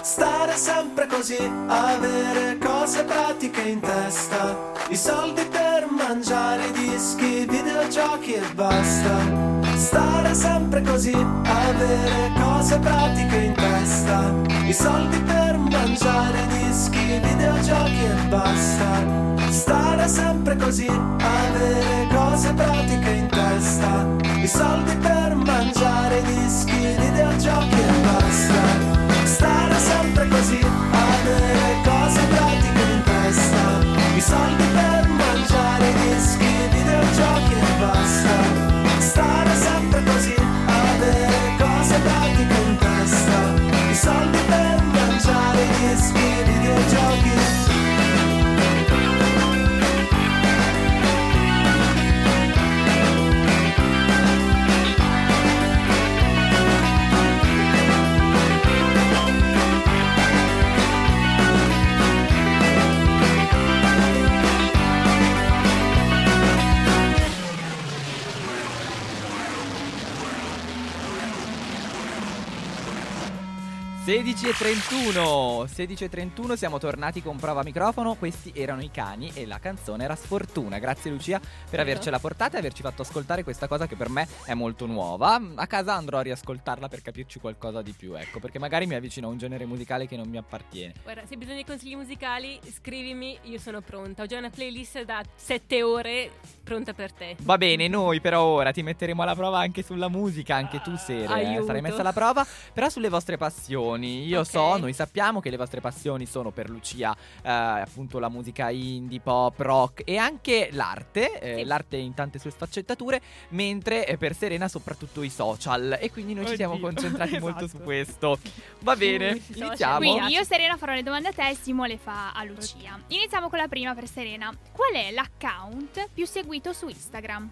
Stare sempre così, avere cose pratiche in testa, i soldi per mangiare dischi, videogiochi e basta. Stare sempre così, avere cose pratiche in testa, i soldi per mangiare dischi, videogiochi e basta. Stare sempre così, avere cose pratiche in testa, i soldi per mangiare i dischi, videogiochi e basta. Stare sempre così, avere cose pratiche in testa, i soldi per mangiare i dischi, videogiochi e basta. 16.31, e siamo tornati con prova microfono, questi erano i cani e la canzone era Sfortuna. Grazie Lucia per certo. avercela portata e averci fatto ascoltare questa cosa che per me è molto nuova. A casa andrò a riascoltarla per capirci qualcosa di più, ecco, perché magari mi avvicino a un genere musicale che non mi appartiene. Guarda, se hai bisogno di consigli musicali, scrivimi, io sono pronta. Ho già una playlist da 7 ore pronta per te. Va bene, noi però ora ti metteremo alla prova anche sulla musica, anche tu Sere, eh, sarai messa alla prova, però sulle vostre passioni io Ok. so, noi sappiamo che le vostre passioni sono per Lucia eh, appunto la musica indie, pop, rock e anche l'arte, eh, l'arte in tante sue sfaccettature, mentre eh, per Serena soprattutto i social e quindi noi ci siamo Oddio. concentrati *laughs* molto Esatto. su questo. Va bene, social. iniziamo. Quindi io Serena farò le domande a te e Simo le fa a Lucia. Iniziamo con la prima per Serena. Qual è l'account più seguito su Instagram?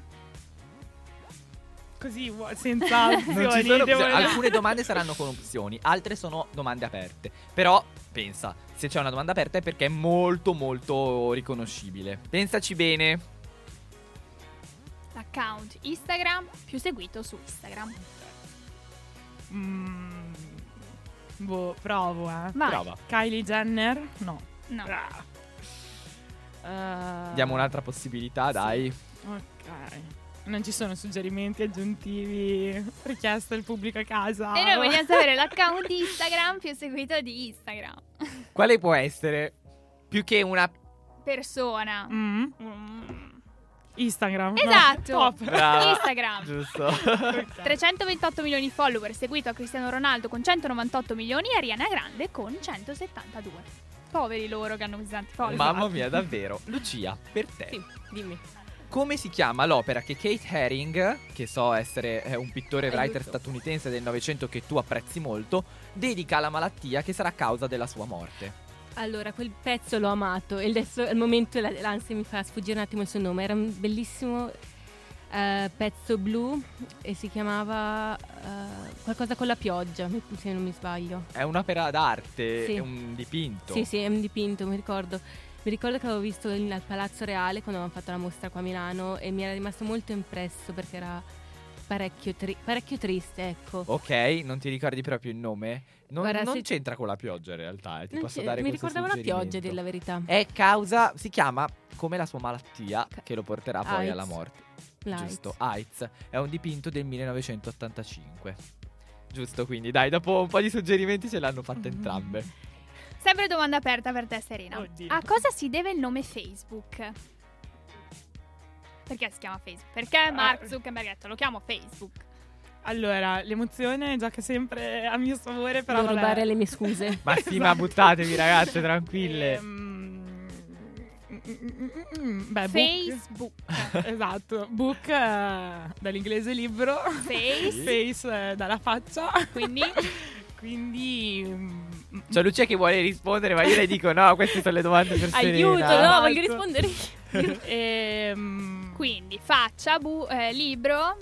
Così, senza Non ci opzioni. sono. Alcune domande saranno con opzioni, altre sono domande aperte. Però pensa, se c'è una domanda aperta è perché è molto molto riconoscibile. Pensaci bene. L'account Instagram più seguito su Instagram. Mm, boh, provo, eh. Vai. Prova. Kylie Jenner? No. No. Eh, Diamo un'altra possibilità, dai. Ok. Non ci sono suggerimenti aggiuntivi richiesti al pubblico a casa. E noi vogliamo *laughs* sapere l'account Instagram più seguito di Instagram. Quale può essere più che una Persona. Mm. Instagram. no. Esatto. Brava. Instagram. Giusto. *laughs* 328 milioni di follower, seguito a Cristiano Ronaldo con 198 milioni e Ariana Grande con 172. Poveri loro che hanno così tanti follower. Mamma mia, davvero. Lucia, per te. Sì, dimmi. Come si chiama l'opera che Kate Haring, che so essere eh, un pittore e writer Aiuto. statunitense del Novecento che tu apprezzi molto, dedica alla malattia che sarà causa della sua morte? Allora, quel pezzo l'ho amato e adesso al momento la- l'ansia mi fa sfuggire un attimo il suo nome. Era un bellissimo eh, pezzo blu e si chiamava eh, qualcosa con la pioggia, se non mi sbaglio. È un'opera d'arte, Sì. è un dipinto. Sì, sì, è un dipinto, mi ricordo. Mi ricordo che avevo visto in- al Palazzo Reale quando avevamo fatto la mostra qua a Milano e mi era rimasto molto impresso perché era parecchio, tri- parecchio triste, ecco. Ok, non ti ricordi proprio il nome? Non, Guarda, non se- c'entra con la pioggia in realtà, eh, ti Non posso c'è- dare mi questo ricordava la pioggia, della verità. È causa, si chiama come la sua malattia che lo porterà poi AIDS. alla morte. L'AIDS. Giusto, AIDS. È un dipinto del 1985. Giusto, quindi dai, dopo un po' di suggerimenti ce l'hanno fatte entrambe. Sempre domanda aperta per te, Serena. Oddio. A cosa si deve il nome Facebook? Perché si chiama Facebook? Perché Mark Zuckerberg ha detto lo chiamo Facebook? Allora, l'emozione gioca sempre a mio favore, però Non vabbè. rubare le mie scuse. Ma sì, ma buttatevi ragazze, tranquille. Ehm, mm, Beh, book. Facebook. esatto, book eh, dall'inglese libro, Face. face eh, dalla faccia. Quindi? Quindi C'è Lucia che vuole rispondere, ma io le dico no, queste sono le domande per Aiuto, Serena. no, voglio Esatto. rispondere io. *laughs* ehm, Quindi faccia, bu- eh, libro,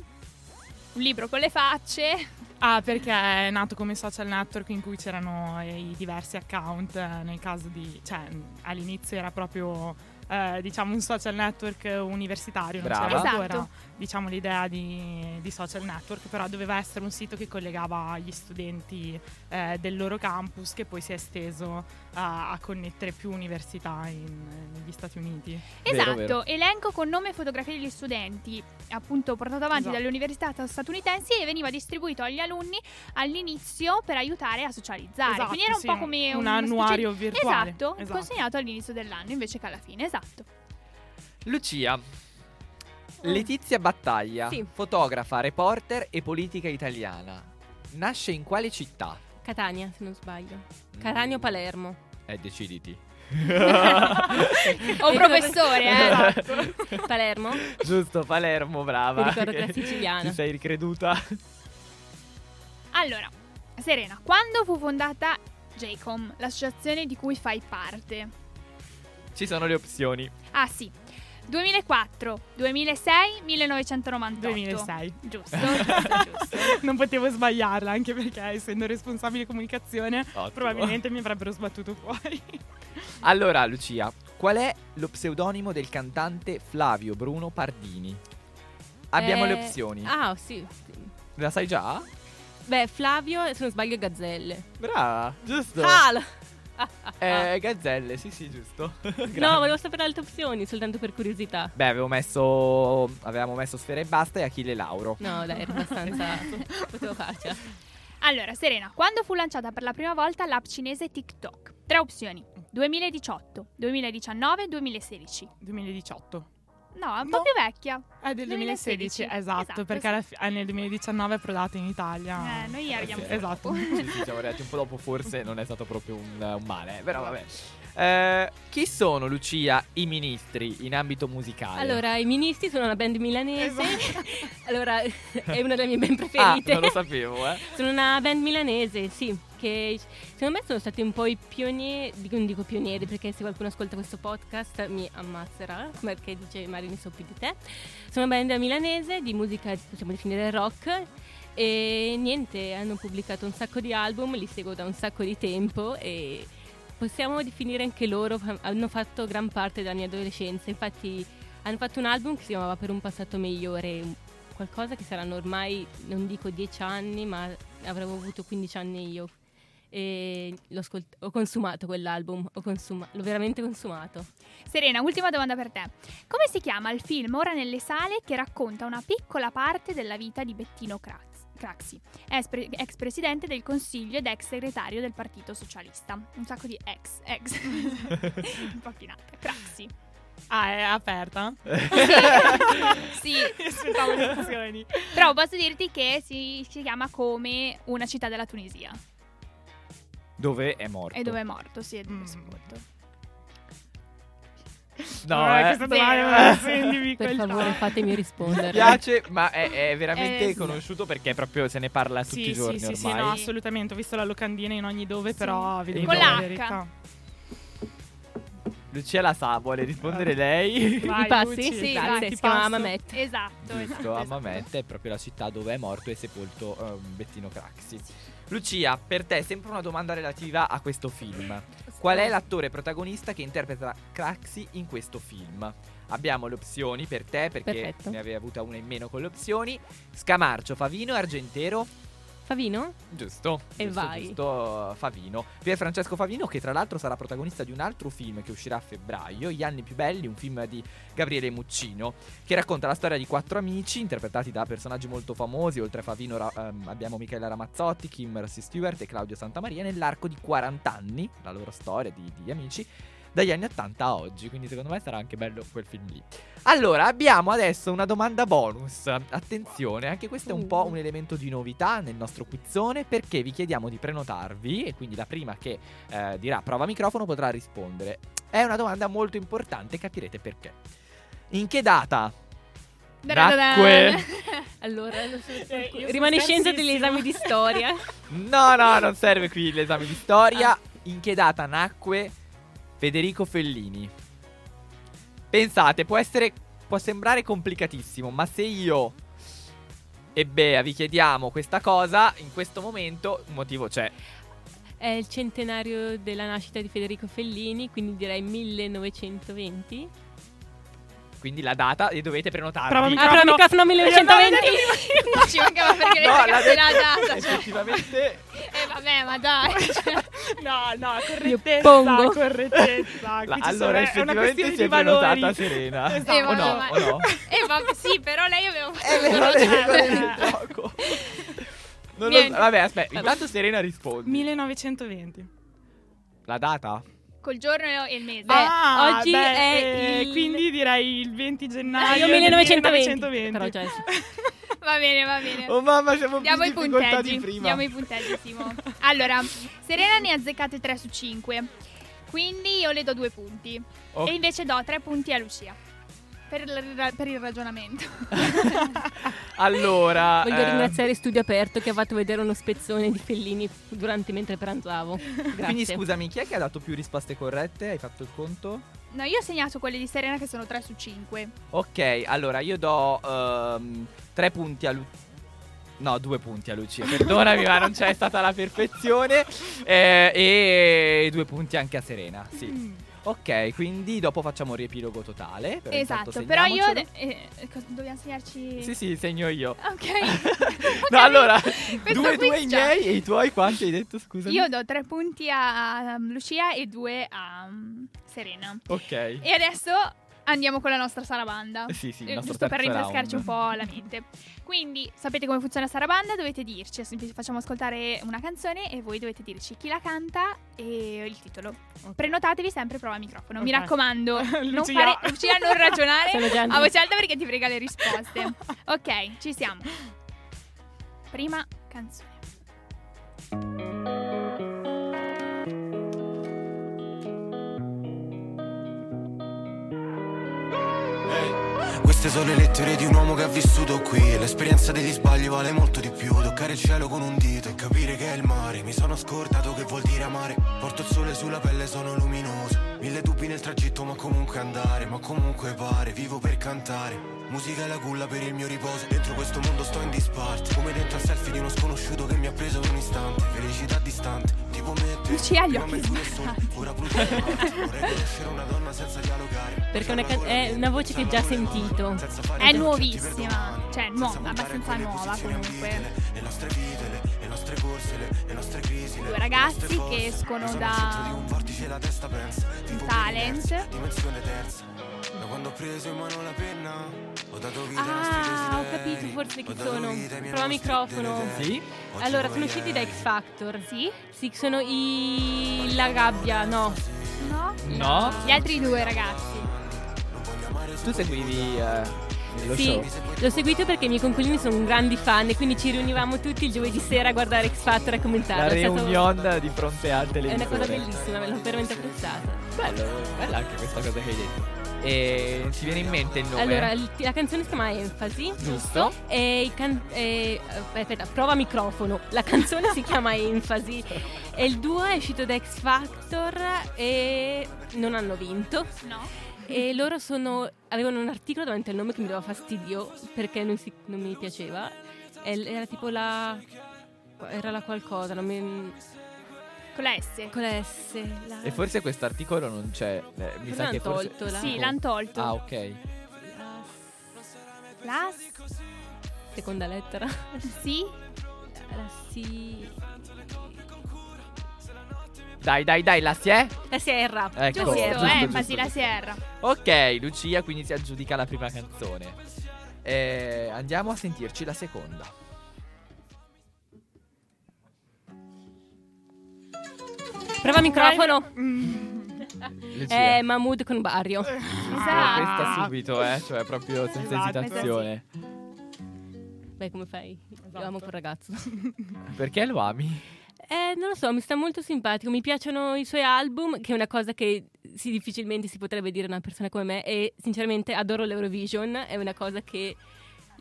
un libro con le facce. Ah, perché è nato come social network in cui c'erano i diversi account. eh, Nel caso di. cioè, all'inizio era proprio eh, diciamo un social network universitario, non c'era Brava. ancora Esatto. Diciamo, l'idea di, di social network, però doveva essere un sito che collegava gli studenti eh, del loro campus che poi si è esteso a, a connettere più università in- negli Stati Uniti. Esatto, elenco con nome e fotografie degli studenti, appunto portato avanti Esatto. dalle università statunitensi e veniva distribuito agli alunni all'inizio per aiutare a socializzare. Esatto, Quindi era un sì, po' come un annuario virtuale. Esatto, Esatto. consegnato all'inizio dell'anno invece che alla fine, esatto. Lucia. Letizia Battaglia, Sì. fotografa, reporter e politica italiana. Nasce in quale città? Catania, se non sbaglio. Catania o Palermo. Eh, deciditi. *laughs* O professore, eh. Esatto. Palermo? Giusto, Palermo, brava. Mi ricordo che era siciliana. Ti sei ricreduta? Allora, Serena, quando fu fondata JCOM, l'associazione di cui fai parte? Ci sono le opzioni. Ah sì, 2004, 2006, 1998. 2006. Giusto, giusto, *laughs* giusto. non potevo sbagliarla, anche perché essendo responsabile comunicazione Ottimo. probabilmente mi avrebbero sbattuto fuori. Allora, Lucia, qual è lo pseudonimo del cantante Flavio Bruno Pardini? Abbiamo Eh, le opzioni. Ah, sì. La sai già? Beh, Flavio, se non sbaglio, Gazzelle. Brava, giusto. Cal! Eh, Gazzelle, sì, sì, giusto. *laughs* No, volevo sapere altre opzioni, soltanto per curiosità. Beh, avevo messo. Avevamo messo Sfera e Basta e Achille Lauro. No, dai, era abbastanza. *laughs* Potevo farcela. Allora, Serena, quando fu lanciata per la prima volta l'app cinese TikTok? Tre opzioni: 2018, 2019, 2016. 2018. No, è un po' più vecchia. È del 2016, 2016, esatto, esatto, perché sì. eh, nel 2019 è prodata in Italia. Eh, noi arriviamo sì, dopo. Esatto. Sì, sì, siamo arrivati un po' dopo, forse non è stato proprio un, un male, eh, però vabbè. Eh, chi sono, Lucia, i ministri in ambito musicale? Allora, i Ministri sono una band milanese. *laughs* allora, è una delle mie band ah, preferite. non lo sapevo, eh. Sono una band milanese, sì, che secondo me sono stati un po' i pionieri, non dico pionieri perché se qualcuno ascolta questo podcast mi ammazzerà, perché dice Mari ne so più di te. Sono una band milanese di musica, possiamo definire rock, e niente, hanno pubblicato un sacco di album, li seguo da un sacco di tempo e possiamo definire anche loro, hanno fatto gran parte della mia adolescenza, infatti hanno fatto un album che si chiamava Per un passato migliore, qualcosa che saranno ormai, non dico 10 anni, ma avrò avuto 15 anni io. E ascolt- ho consumato quell'album, consuma- l'ho veramente consumato. Serena, ultima domanda per te. Come si chiama il film ora nelle sale che racconta una piccola parte della vita di Bettino Crax- Craxi, ex, pre- ex presidente del Consiglio ed ex segretario del Partito Socialista? Un sacco di ex, ex. *laughs* Un po' finata. Craxi. Ah, è aperta? *laughs* sì. Aspettavo le opzioni. Però posso dirti che si, si chiama come una città della Tunisia. Dove è morto? E dove è morto, sì, è dove è sepolto. No, Eh, eh. questa domanda in Per favore, fatemi Mi rispondere. piace, ma è, è veramente Eh, sì. conosciuto perché proprio se ne parla tutti Sì, i giorni sì, sì, sì, ormai. no, assolutamente. Ho visto la locandina in ogni dove, però vi devo Con dire la. Lucia la sa, vuole rispondere lei? Vai, Mi passi? Luci, Sì, grazie, ti si chiama passo. Mamet. Esatto, esatto. a esatto. Mamet è proprio la città dove è morto e sepolto ehm, Bettino Craxi. Lucia, per te sempre una domanda relativa a questo film. Qual è l'attore protagonista che interpreta Craxi in questo film? Abbiamo le opzioni per te perché Perfetto. ne avevi avuta una in meno con le opzioni. Scamarcio, Favino e Argentero. Favino? Giusto. E giusto, vai. Giusto, Favino. Pier Francesco Favino, che tra l'altro sarà protagonista di un altro film che uscirà a febbraio, Gli anni più belli, un film di Gabriele Muccino, che racconta la storia di quattro amici interpretati da personaggi molto famosi. Oltre a Favino ehm, abbiamo Michela Ramazzotti, Kim Rossi Stewart e Claudio Santamaria nell'arco di 40 anni, la loro storia di, di amici. Dagli anni 80 a oggi, quindi secondo me sarà anche bello quel film lì. Allora, abbiamo adesso una domanda bonus. Attenzione, anche questo è un po' un elemento di novità nel nostro quizzone perché vi chiediamo di prenotarvi e quindi la prima che eh, dirà prova microfono potrà rispondere. È una domanda molto importante, capirete perché. In che data nacque *laughs* Allora, Eh, rimanescenza degli esami di storia. *laughs* No, no, non serve qui l'esame di storia. In che data nacque Federico Fellini? Pensate, può essere. può sembrare complicatissimo, ma se io e Bea vi chiediamo questa cosa, in questo momento un motivo c'è. È il centenario della nascita di Federico Fellini, quindi direi 1920. Quindi la data e dovete prenotare. Prova Ah, però il microfono 1920. Ci mancava perché No, la data. Cioè. *laughs* Effettivamente Eh vabbè, ma dai. cioè. *laughs* No, no, correttezza, pongo. correttezza. La- allora sono- è una effettivamente questione si di è prenotata. Serena. Esatto. Eh, O vabbè, no? ma- O no? Eh, vabbè, sì, però lei aveva fatto Eh, però eh. del gioco. Non lo- Vieni. vabbè, aspetta, intanto Serena risponde. 1920. La data? Col giorno e il mese. ah, oggi beh, è eh, il- quindi direi il 20 Ah, gennaio io 1920. 1920. Però già *laughs* Va bene, va bene. Oh mamma, siamo più Diamo i difficoltà punteggi. di prima. Diamo i punteggi, Simo. Allora, Serena ne ha azzeccate 3 su 5. Quindi io le do 2 punti. Ok. E invece do 3 punti a Lucia. Per il, per il ragionamento. *laughs* Allora, Voglio eh, ringraziare Studio Aperto che ha fatto vedere uno spezzone di Fellini durante mentre pranzavo. *laughs* Grazie. Quindi scusami, chi è che ha dato più risposte corrette? Hai fatto il conto? No, io ho segnato quelle di Serena che sono 3 su 5. Ok, allora io do 3 punti a Lucia. No, due punti a Lucia, *laughs* perdonami, ma non c'è stata la perfezione. Eh, e due punti anche a Serena, sì. Mm. Ok, quindi dopo facciamo un riepilogo totale. però intanto Esatto, però io... eh, eh, dobbiamo segnarci... Sì, sì, segno io. Ok. *laughs* No, allora, *laughs* due, due i miei e i tuoi quanti hai detto, scusami? Io do 3 punti a Lucia e 2 a um, Serena. Ok. E adesso andiamo con la nostra sarabanda. Eh sì, sì, Eh, Giusto per rinfrescarci un round. po' la mente. Quindi, sapete come funziona Sarabanda? Dovete dirci, facciamo ascoltare una canzone e voi dovete dirci chi la canta e il titolo. Prenotatevi sempre prova microfono. Mi Ok. raccomando, *laughs* non fare Lucia non *laughs* ragionare a voce alta perché ti frega le risposte. *laughs* ok, ci siamo. Prima canzone. Queste sono le lettere di un uomo che ha vissuto qui. L'esperienza degli sbagli vale molto di più. Toccare il cielo con un dito e capire che è il mare. Mi sono scordato che vuol dire amare. Porto il sole sulla pelle, sono luminoso. Mille dubbi nel tragitto ma comunque andare Ma comunque pare, vivo per cantare Musica è la culla per il mio riposo. Dentro questo mondo sto in disparte. Come dentro al selfie di uno sconosciuto che mi ha preso in un istante. Felicità distante, tipo me te. Lucia ha gli occhi ora Vorrei conoscere una donna senza dialogare. Perché è una, ca- è una voce che ho già sentito. È nuovissima, cioè nuova, abbastanza nuova comunque. Le nostre vite, nostre corse, le, le nostre crisi le Due ragazzi che escono da un vortice, la testa pensa tipo talent. Dimensione terza Da quando ho preso in mano la penna Ho dato vita Ah, ho capito forse chi sono. Prova microfono. Sì? Allora, sono usciti da X Factor. Sì? Sì, sono i. La gabbia, no. No? No? Gli altri due ragazzi. Tu seguivi eh, lo Sì, show? l'ho seguito perché i miei coinquilini sono grandi fan e quindi ci riunivamo tutti il giovedì sera a guardare X Factor e a commentare. La È stato- reunion di fronte al È televisore. una cosa bellissima, me l'ho veramente apprezzata. Bello, bella anche questa cosa che hai detto. E ti viene in mente il nome? Allora, la canzone si chiama Enfasi. Giusto. E can- e- eh, aspetta, prova microfono. La canzone si chiama Enfasi. *laughs* E il duo è uscito da X Factor e non hanno vinto. No. E loro sono, avevano un articolo davanti al nome che mi dava fastidio perché non, si- non mi piaceva. E- Era tipo la. Era la qualcosa, non mi. Con la S. Con la S. La... E forse questo articolo non c'è. eh, mi sa L'hanno che forse... tolto, la- Sì, l'hanno tolto. Ah, ok. La Seconda lettera. Sì? La si. Dai, dai, dai, la si è? La Sierra. Ecco. Giusto, giusto, eh, giusto, giusto. la Sierra. Ok, Lucia quindi si aggiudica la prima canzone. Eh, andiamo a sentirci la seconda. Prova microfono. Lucia. È Mahmood con Barrio. Ah, Esatto. questa subito, eh, cioè proprio senza Esatto. esitazione. Beh, come fai? Io amo quel ragazzo. Perché lo ami? Eh, non lo so, mi sta molto simpatico. Mi piacciono i suoi album, che è una cosa che sì, difficilmente si potrebbe dire a una persona come me. E sinceramente adoro l'Eurovision, è una cosa che.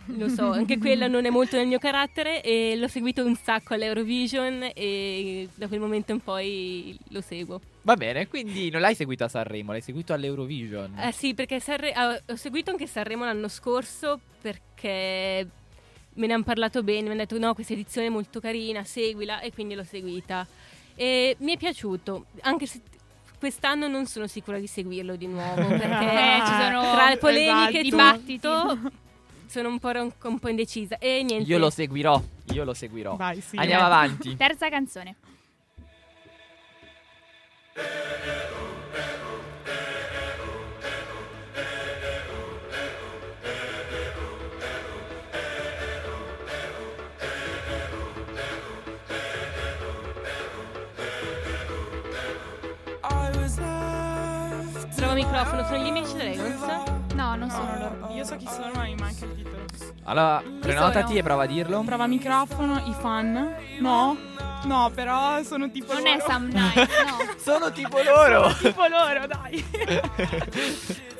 Lo so, anche quella non è molto nel mio carattere e l'ho seguito un sacco all'Eurovision e da quel momento in poi lo seguo. Va bene, quindi non l'hai seguito a Sanremo, l'hai seguito all'Eurovision. Eh sì, perché Sanre- ah, ho seguito anche Sanremo l'anno scorso perché me ne hanno parlato bene, mi hanno detto no, questa edizione è molto carina, seguila e quindi l'ho seguita. E mi è piaciuto, anche se quest'anno non sono sicura di seguirlo di nuovo, *laughs* perché Eh, ci sono tra le polemiche e esatto. tutto *laughs* sono un po', un po' indecisa. E niente. Io lo seguirò, io lo seguirò. Vai, sì. Andiamo Eh. avanti. Terza canzone. Microfono, sono gli Image Dragons? No, non sono loro. Io so chi sono, ma mi manca il titolo. Allora, prenotati sono? e prova a dirlo. Prova microfono, i fan. No? No, però sono tipo Non loro. è Sam Night, *laughs* no. Sono tipo loro. Sono tipo loro, dai.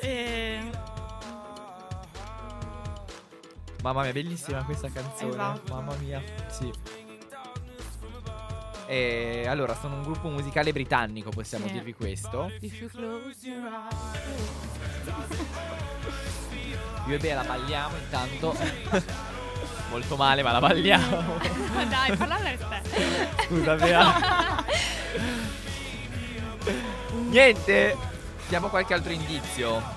*laughs* e... Mamma mia, bellissima questa canzone. Esatto. Mamma mia, sì. E allora, sono un gruppo musicale britannico, possiamo Sì. dirvi questo. Io e Bea la balliamo intanto. *laughs* Molto male, ma la balliamo. Dai, parla per te. Scusa, Bea. Niente, diamo qualche altro indizio.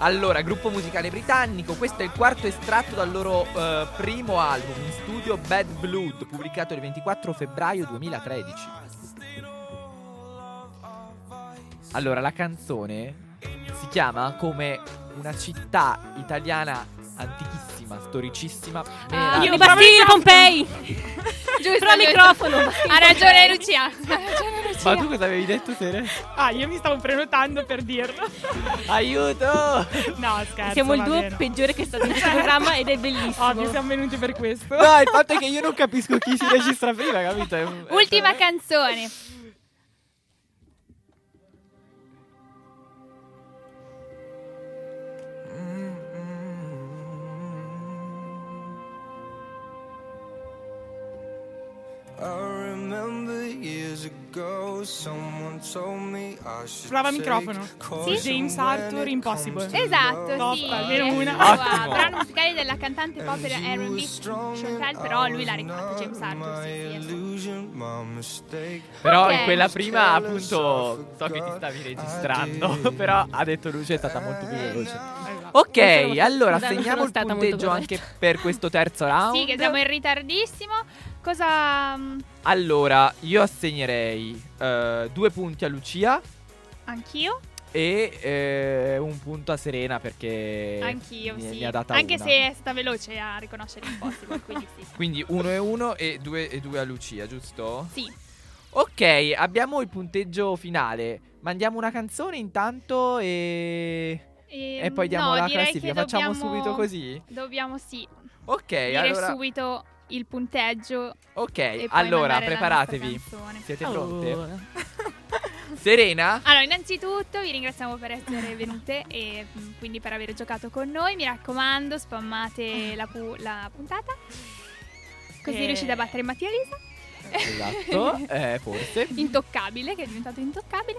Allora, gruppo musicale britannico, questo è il quarto estratto dal loro eh, primo album in studio Bad Blood, pubblicato il 24 febbraio 2013. Allora, la canzone si chiama come una città italiana antichissima, storicissima. Ah, Io, Bastille Pompei! *laughs* Giusto, giusto. microfono. Ha ragione Lucia. Ha ragione Lucia. Ma tu cosa avevi detto, Sere? Ah, io mi stavo prenotando per dirlo. *laughs* Aiuto! No, scherzo. Siamo il duo bene. peggiore che è stato in questo programma ed è bellissimo. Ovvio, siamo venuti per questo. No, il fatto è che io non capisco chi si registra prima, capito? È un- Ultima canzone. Take microfono. caution James Arthur, Impossible. Esatto, Top, sì. almeno una. Wow, brano musicale della cantante pop R&B Chantal, però lui l'ha rifatto James Arthur, sì, sì, sì. Però Ok. in quella prima, appunto, so che ti stavi registrando. *laughs* però ha detto Luce è stata molto più veloce. Ok, Sono- allora Esatto. segniamo il punteggio anche per questo terzo round. Sì, che siamo in ritardissimo. Cosa... mm, Allora, io assegnerei eh, due punti a Lucia Anch'io? e eh, un punto a Serena perché Anch'io, mi, sì. mi ha data Anche una. se è stata veloce a riconoscere Impossible, *laughs* quindi sì. Quindi uno e uno e due e due a Lucia, giusto? Sì. Ok, abbiamo il punteggio finale. Mandiamo una canzone intanto e... E, E poi diamo no, la classifica. che Facciamo dobbiamo- subito così? Dobbiamo, sì, Ok, dire allora... subito il punteggio. Ok, e allora preparatevi. Siete Oh. pronte? *laughs* Serena? Allora, innanzitutto vi ringraziamo per essere venute e mm, quindi per aver giocato con noi. Mi raccomando, spammate la, pu- la puntata. Così Eh. riuscite a battere Mattia Lisa. Esatto, eh, forse. *laughs* Intoccabile, che è diventato intoccabile.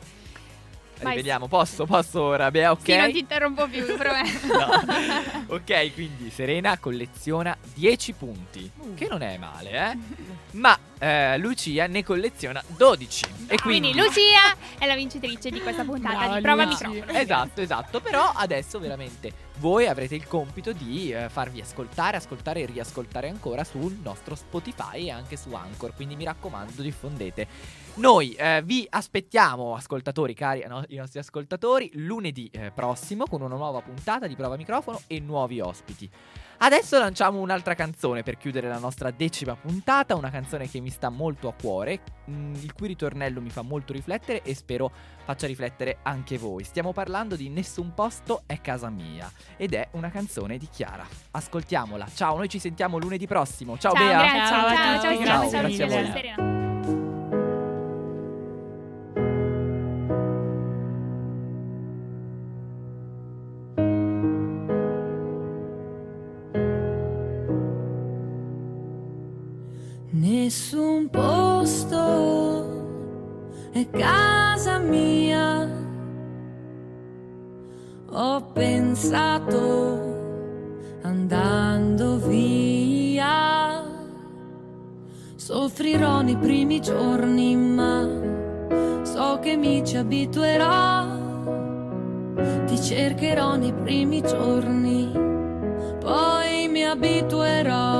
Vai. Rivediamo, posso? Posso ora? Bea, ok? Sì, non ti interrompo più, *laughs* prometto. No. Ok, quindi Serena colleziona 10 punti, Uh. che non è male, eh? Ma eh, Lucia ne colleziona 12. E quindi, Quindi Lucia è la vincitrice di questa puntata Brava, di Prova Lucia. Microfono. Esatto, esatto. Però adesso veramente voi avrete il compito di eh, farvi ascoltare, ascoltare e riascoltare ancora sul nostro Spotify e anche su Anchor. Quindi mi raccomando, diffondete. Noi eh, vi aspettiamo, ascoltatori, cari no- i nostri ascoltatori, lunedì eh, prossimo con una nuova puntata di Prova Microfono e nuovi ospiti. Adesso lanciamo un'altra canzone per chiudere la nostra decima puntata, una canzone che mi sta molto a cuore, mh, il cui ritornello mi fa molto riflettere e spero faccia riflettere anche voi. Stiamo parlando di Nessun posto è casa mia ed è una canzone di Chiara. Ascoltiamola. Ciao, noi ci sentiamo lunedì prossimo. Ciao, Ciao, Bea. grazie. Ciao a Ciao, tutti, ciao, ciao, grazie ciao, a ciao, voi. Serena. Nessun giorni, ma so che mi ci abituerò. Ti cercherò nei primi giorni, poi mi abituerò.